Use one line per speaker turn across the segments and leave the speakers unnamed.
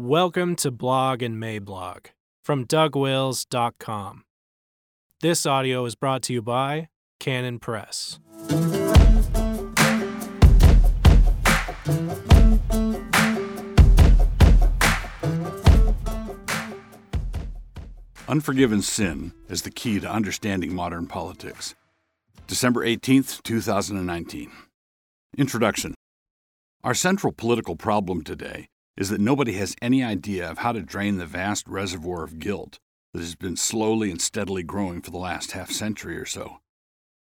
Welcome to Blog and Mablog from DougWils.com. This audio is brought to you by Canon Press.
Unforgiven Sin is the key to understanding modern politics. December 18th, 2019. Introduction Our central political problem today is that nobody has any idea of how to drain the vast reservoir of guilt that has been slowly and steadily growing for the last half century or so.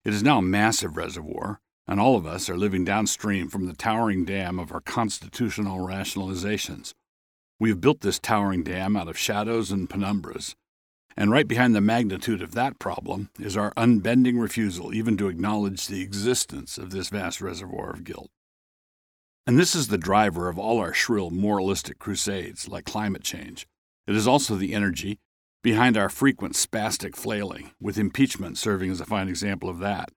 It is now a massive reservoir, and all of us are living downstream from the towering dam of our constitutional rationalizations. We have built this towering dam out of shadows and penumbras and right behind the magnitude of that problem is our unbending refusal even to acknowledge the existence of this vast reservoir of guilt. And this is the driver of all our shrill moralistic crusades, like climate change. It is also the energy behind our frequent spastic flailing, with impeachment serving as a fine example of that.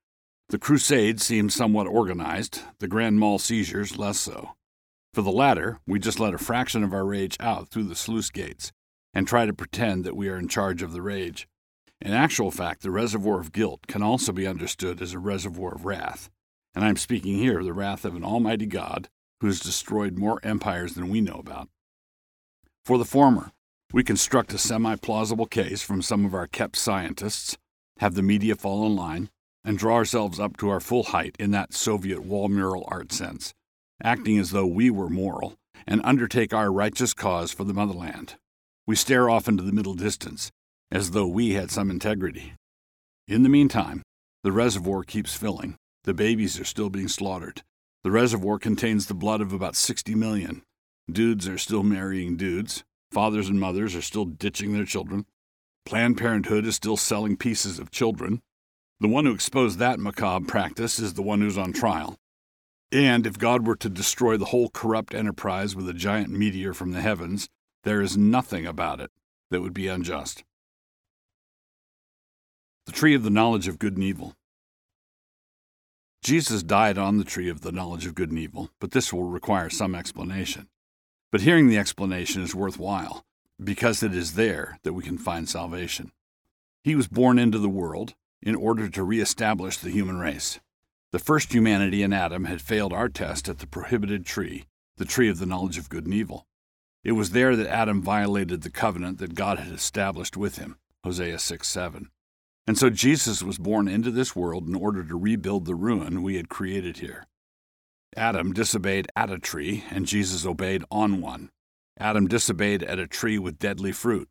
The crusade seems somewhat organized, the grand mal seizures less so. For the latter, we just let a fraction of our rage out through the sluice gates, and try to pretend that we are in charge of the rage. In actual fact, the reservoir of guilt can also be understood as a reservoir of wrath, and I am speaking here of the wrath of an almighty God who has destroyed more empires than we know about. For the former, we construct a semi plausible case from some of our kept scientists, have the media fall in line, and draw ourselves up to our full height in that Soviet wall mural art sense, acting as though we were moral, and undertake our righteous cause for the motherland. We stare off into the middle distance, as though we had some integrity. In the meantime, the reservoir keeps filling. The babies are still being slaughtered. The reservoir contains the blood of about 60 million. Dudes are still marrying dudes. Fathers and mothers are still ditching their children. Planned Parenthood is still selling pieces of children. The one who exposed that macabre practice is the one who's on trial. And if God were to destroy the whole corrupt enterprise with a giant meteor from the heavens, there is nothing about it that would be unjust. The tree of the knowledge of good and evil. Jesus died on the tree of the knowledge of good and evil, but this will require some explanation. But hearing the explanation is worthwhile, because it is there that we can find salvation. He was born into the world in order to reestablish the human race. The first humanity in Adam had failed our test at the prohibited tree, the tree of the knowledge of good and evil. It was there that Adam violated the covenant that God had established with him, Hosea 6 7. And so Jesus was born into this world in order to rebuild the ruin we had created here. Adam disobeyed at a tree, and Jesus obeyed on one. Adam disobeyed at a tree with deadly fruit.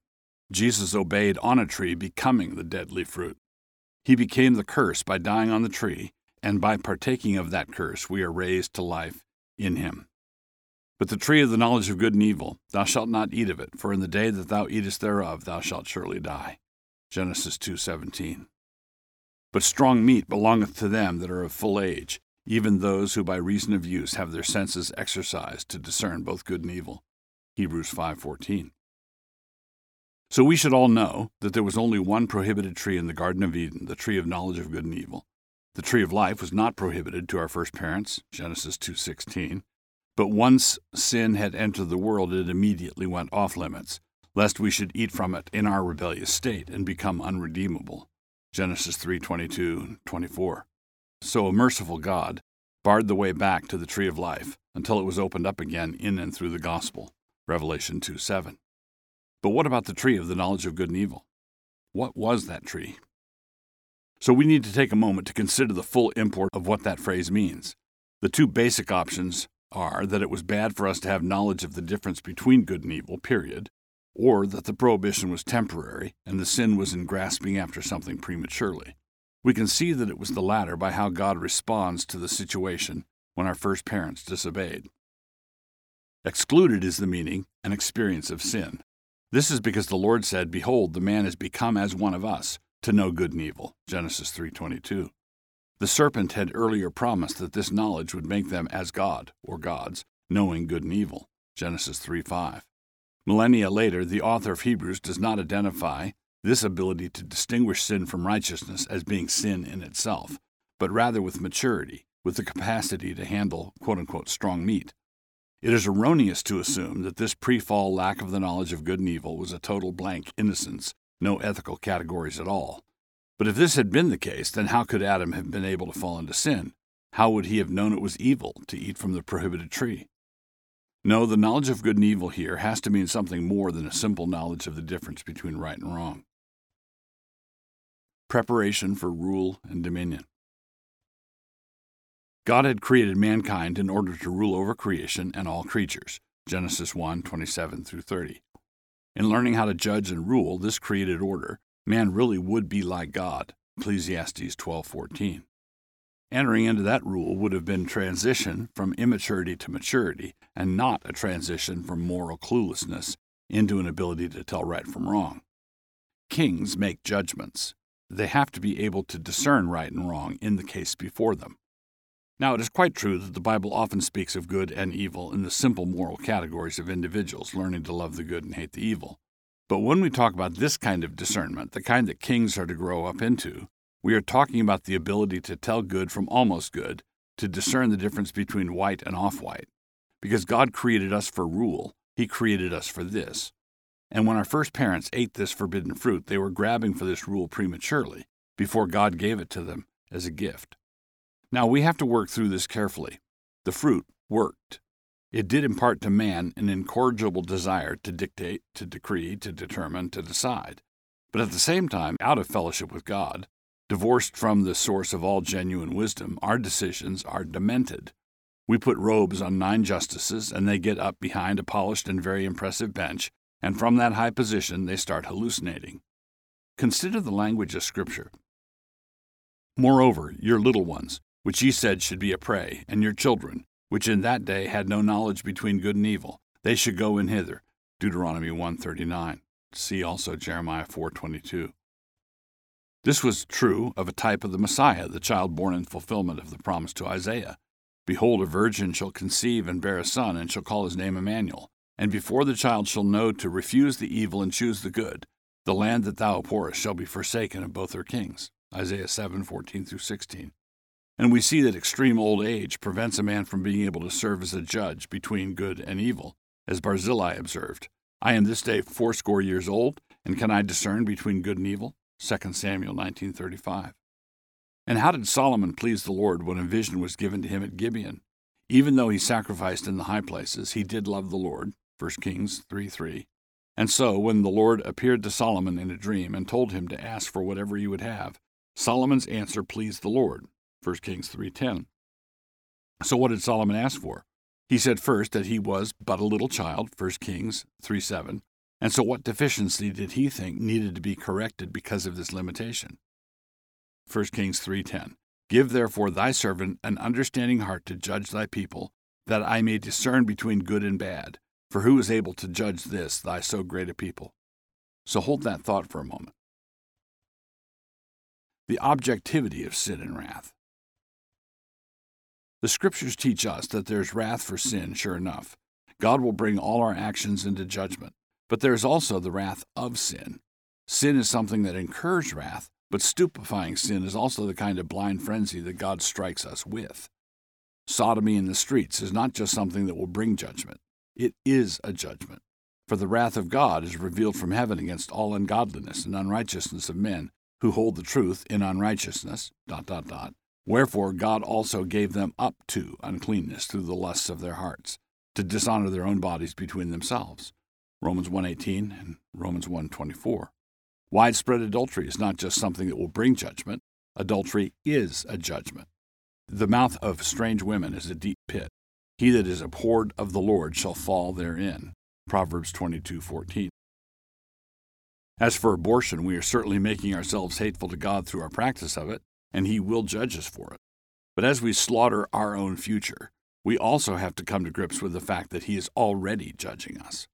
Jesus obeyed on a tree, becoming the deadly fruit. He became the curse by dying on the tree, and by partaking of that curse, we are raised to life in him. But the tree of the knowledge of good and evil, thou shalt not eat of it, for in the day that thou eatest thereof thou shalt surely die. Genesis 2:17. But strong meat belongeth to them that are of full age, even those who by reason of use have their senses exercised to discern both good and evil. Hebrews 5:14. So we should all know that there was only one prohibited tree in the garden of Eden, the tree of knowledge of good and evil. The tree of life was not prohibited to our first parents, Genesis 2:16 but once sin had entered the world, it immediately went off limits, lest we should eat from it in our rebellious state and become unredeemable. Genesis 3:22, 24. So a merciful God barred the way back to the tree of life until it was opened up again in and through the gospel. Revelation 2:7. But what about the tree of the knowledge of good and evil? What was that tree? So we need to take a moment to consider the full import of what that phrase means. The two basic options are that it was bad for us to have knowledge of the difference between good and evil, period, or that the prohibition was temporary and the sin was in grasping after something prematurely. We can see that it was the latter by how God responds to the situation when our first parents disobeyed. Excluded is the meaning and experience of sin. This is because the Lord said, Behold, the man has become as one of us, to know good and evil. Genesis 3:22. The serpent had earlier promised that this knowledge would make them as God, or gods, knowing good and evil. Genesis 3 5. Millennia later, the author of Hebrews does not identify this ability to distinguish sin from righteousness as being sin in itself, but rather with maturity, with the capacity to handle quote unquote strong meat. It is erroneous to assume that this pre fall lack of the knowledge of good and evil was a total blank innocence, no ethical categories at all. But if this had been the case, then how could Adam have been able to fall into sin? How would he have known it was evil to eat from the prohibited tree? No, the knowledge of good and evil here has to mean something more than a simple knowledge of the difference between right and wrong. Preparation for rule and dominion. God had created mankind in order to rule over creation and all creatures. Genesis 1 27 through 30. In learning how to judge and rule this created order, man really would be like God. Ecclesiastes 12:14. Entering into that rule would have been transition from immaturity to maturity and not a transition from moral cluelessness into an ability to tell right from wrong. Kings make judgments. They have to be able to discern right and wrong in the case before them. Now, it is quite true that the Bible often speaks of good and evil in the simple moral categories of individuals learning to love the good and hate the evil. But when we talk about this kind of discernment, the kind that kings are to grow up into, we are talking about the ability to tell good from almost good, to discern the difference between white and off white. Because God created us for rule, He created us for this. And when our first parents ate this forbidden fruit, they were grabbing for this rule prematurely, before God gave it to them as a gift. Now we have to work through this carefully. The fruit worked. It did impart to man an incorrigible desire to dictate, to decree, to determine, to decide. But at the same time, out of fellowship with God, divorced from the source of all genuine wisdom, our decisions are demented. We put robes on nine justices, and they get up behind a polished and very impressive bench, and from that high position they start hallucinating. Consider the language of Scripture. Moreover, your little ones, which ye said should be a prey, and your children, which in that day had no knowledge between good and evil, they should go in hither. Deuteronomy 139. See also Jeremiah 4:22. This was true of a type of the Messiah, the child born in fulfillment of the promise to Isaiah. Behold, a virgin shall conceive and bear a son, and shall call his name Emmanuel. And before the child shall know to refuse the evil and choose the good, the land that thou abhorrest shall be forsaken of both her kings. Isaiah 7:14 through 16. And we see that extreme old age prevents a man from being able to serve as a judge between good and evil, as Barzillai observed. I am this day fourscore years old, and can I discern between good and evil? 2 Samuel 19:35. And how did Solomon please the Lord when a vision was given to him at Gibeon? Even though he sacrificed in the high places, he did love the Lord. 1 Kings 3:3. And so, when the Lord appeared to Solomon in a dream and told him to ask for whatever he would have, Solomon's answer pleased the Lord. 1 Kings 3:10. So what did Solomon ask for? He said first that he was but a little child, 1 Kings 3:7. And so what deficiency did he think needed to be corrected because of this limitation? 1 Kings 3:10. Give therefore thy servant an understanding heart to judge thy people, that I may discern between good and bad. For who is able to judge this, thy so great a people? So hold that thought for a moment. The objectivity of sin and wrath. The scriptures teach us that there's wrath for sin, sure enough. God will bring all our actions into judgment. But there is also the wrath of sin. Sin is something that incurs wrath, but stupefying sin is also the kind of blind frenzy that God strikes us with. Sodomy in the streets is not just something that will bring judgment, it is a judgment. For the wrath of God is revealed from heaven against all ungodliness and unrighteousness of men who hold the truth in unrighteousness. Dot, dot, dot. Wherefore God also gave them up to uncleanness through the lusts of their hearts, to dishonor their own bodies between themselves. Romans 1:18 and Romans 1:24. Widespread adultery is not just something that will bring judgment. Adultery is a judgment. The mouth of strange women is a deep pit. He that is abhorred of the Lord shall fall therein. Proverbs 22:14. As for abortion, we are certainly making ourselves hateful to God through our practice of it, and He will judge us for it. But as we slaughter our own future, we also have to come to grips with the fact that He is already judging us.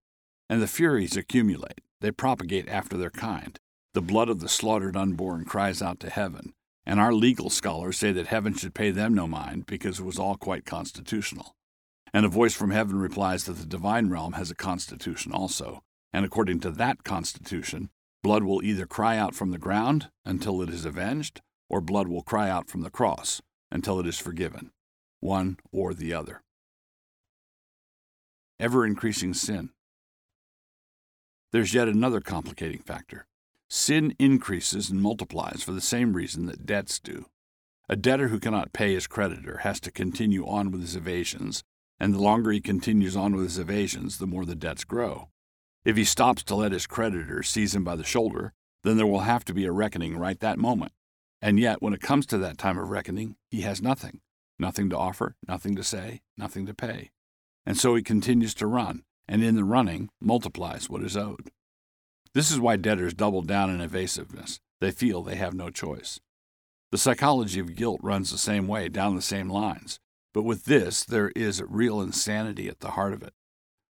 And the Furies accumulate, they propagate after their kind. The blood of the slaughtered unborn cries out to heaven, and our legal scholars say that heaven should pay them no mind because it was all quite constitutional. And a voice from heaven replies that the divine realm has a constitution also, and according to that constitution, blood will either cry out from the ground until it is avenged, or blood will cry out from the cross until it is forgiven, one or the other. ever increasing sin. There's yet another complicating factor. Sin increases and multiplies for the same reason that debts do. A debtor who cannot pay his creditor has to continue on with his evasions, and the longer he continues on with his evasions, the more the debts grow. If he stops to let his creditor seize him by the shoulder, then there will have to be a reckoning right that moment. And yet, when it comes to that time of reckoning, he has nothing nothing to offer, nothing to say, nothing to pay. And so he continues to run, and in the running multiplies what is owed. This is why debtors double down in evasiveness. They feel they have no choice. The psychology of guilt runs the same way, down the same lines. But with this, there is real insanity at the heart of it.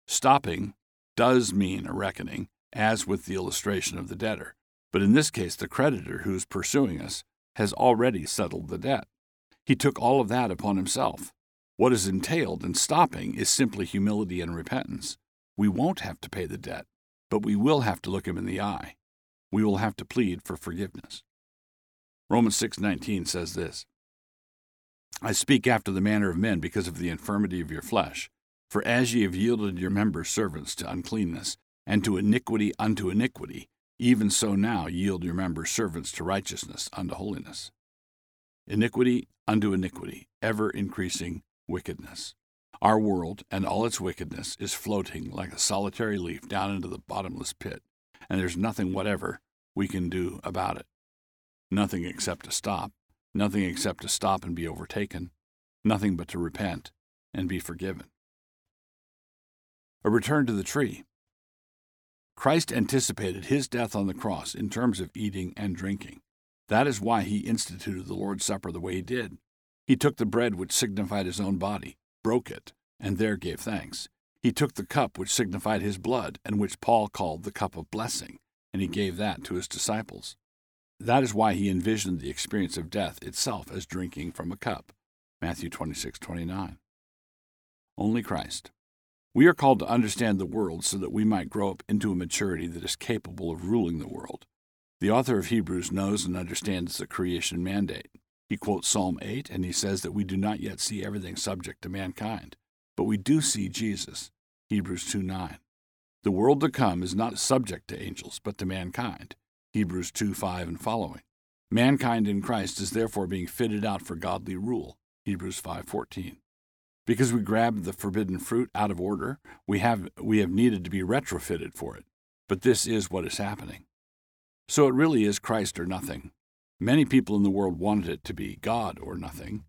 Stopping does mean a reckoning, as with the illustration of the debtor. But in this case, the creditor who is pursuing us has already settled the debt. He took all of that upon himself. What is entailed in stopping is simply humility and repentance. We won't have to pay the debt, but we will have to look him in the eye. We will have to plead for forgiveness. Romans 6:19 says this: I speak after the manner of men because of the infirmity of your flesh. For as ye have yielded your members servants to uncleanness, and to iniquity unto iniquity, even so now yield your members servants to righteousness unto holiness. Iniquity unto iniquity, ever increasing wickedness. Our world and all its wickedness is floating like a solitary leaf down into the bottomless pit, and there's nothing whatever we can do about it. Nothing except to stop, nothing except to stop and be overtaken, nothing but to repent and be forgiven. A return to the tree. Christ anticipated his death on the cross in terms of eating and drinking. That is why he instituted the Lord's Supper the way he did. He took the bread which signified his own body, broke it, and there gave thanks. He took the cup which signified his blood, and which Paul called the cup of blessing, and he gave that to his disciples. That is why he envisioned the experience of death itself as drinking from a cup. Matthew 26:29. Only Christ. We are called to understand the world so that we might grow up into a maturity that is capable of ruling the world. The author of Hebrews knows and understands the creation mandate. He quotes Psalm 8 and he says that we do not yet see everything subject to mankind, but we do see Jesus. Hebrews 2 9. The world to come is not subject to angels, but to mankind. Hebrews 2 5 and following. Mankind in Christ is therefore being fitted out for godly rule. Hebrews 5:14. Because we grabbed the forbidden fruit out of order, we have we have needed to be retrofitted for it. But this is what is happening. So it really is Christ or nothing. Many people in the world wanted it to be God or nothing,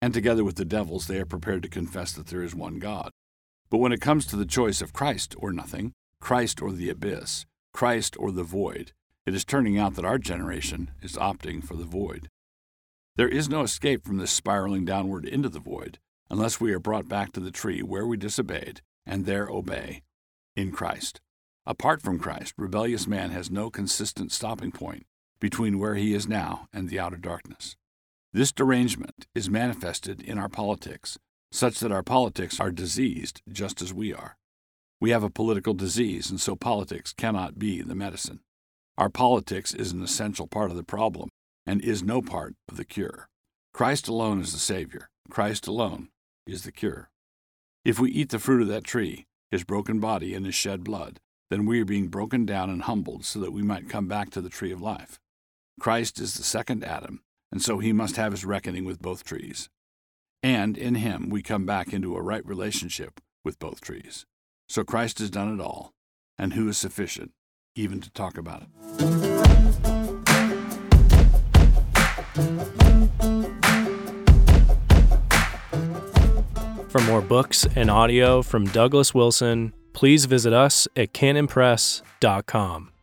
and together with the devils, they are prepared to confess that there is one God. But when it comes to the choice of Christ or nothing, Christ or the abyss, Christ or the void, it is turning out that our generation is opting for the void. There is no escape from this spiraling downward into the void unless we are brought back to the tree where we disobeyed and there obey in Christ. Apart from Christ, rebellious man has no consistent stopping point between where he is now and the outer darkness. This derangement is manifested in our politics, such that our politics are diseased just as we are. We have a political disease, and so politics cannot be the medicine. Our politics is an essential part of the problem and is no part of the cure. Christ alone is the Savior. Christ alone is the cure. If we eat the fruit of that tree, his broken body and his shed blood, then we are being broken down and humbled so that we might come back to the tree of life. Christ is the second Adam, and so he must have his reckoning with both trees. And in him we come back into a right relationship with both trees. So Christ has done it all, and who is sufficient even to talk about it?
For more books and audio from Douglas Wilson, please visit us at canonpress.com.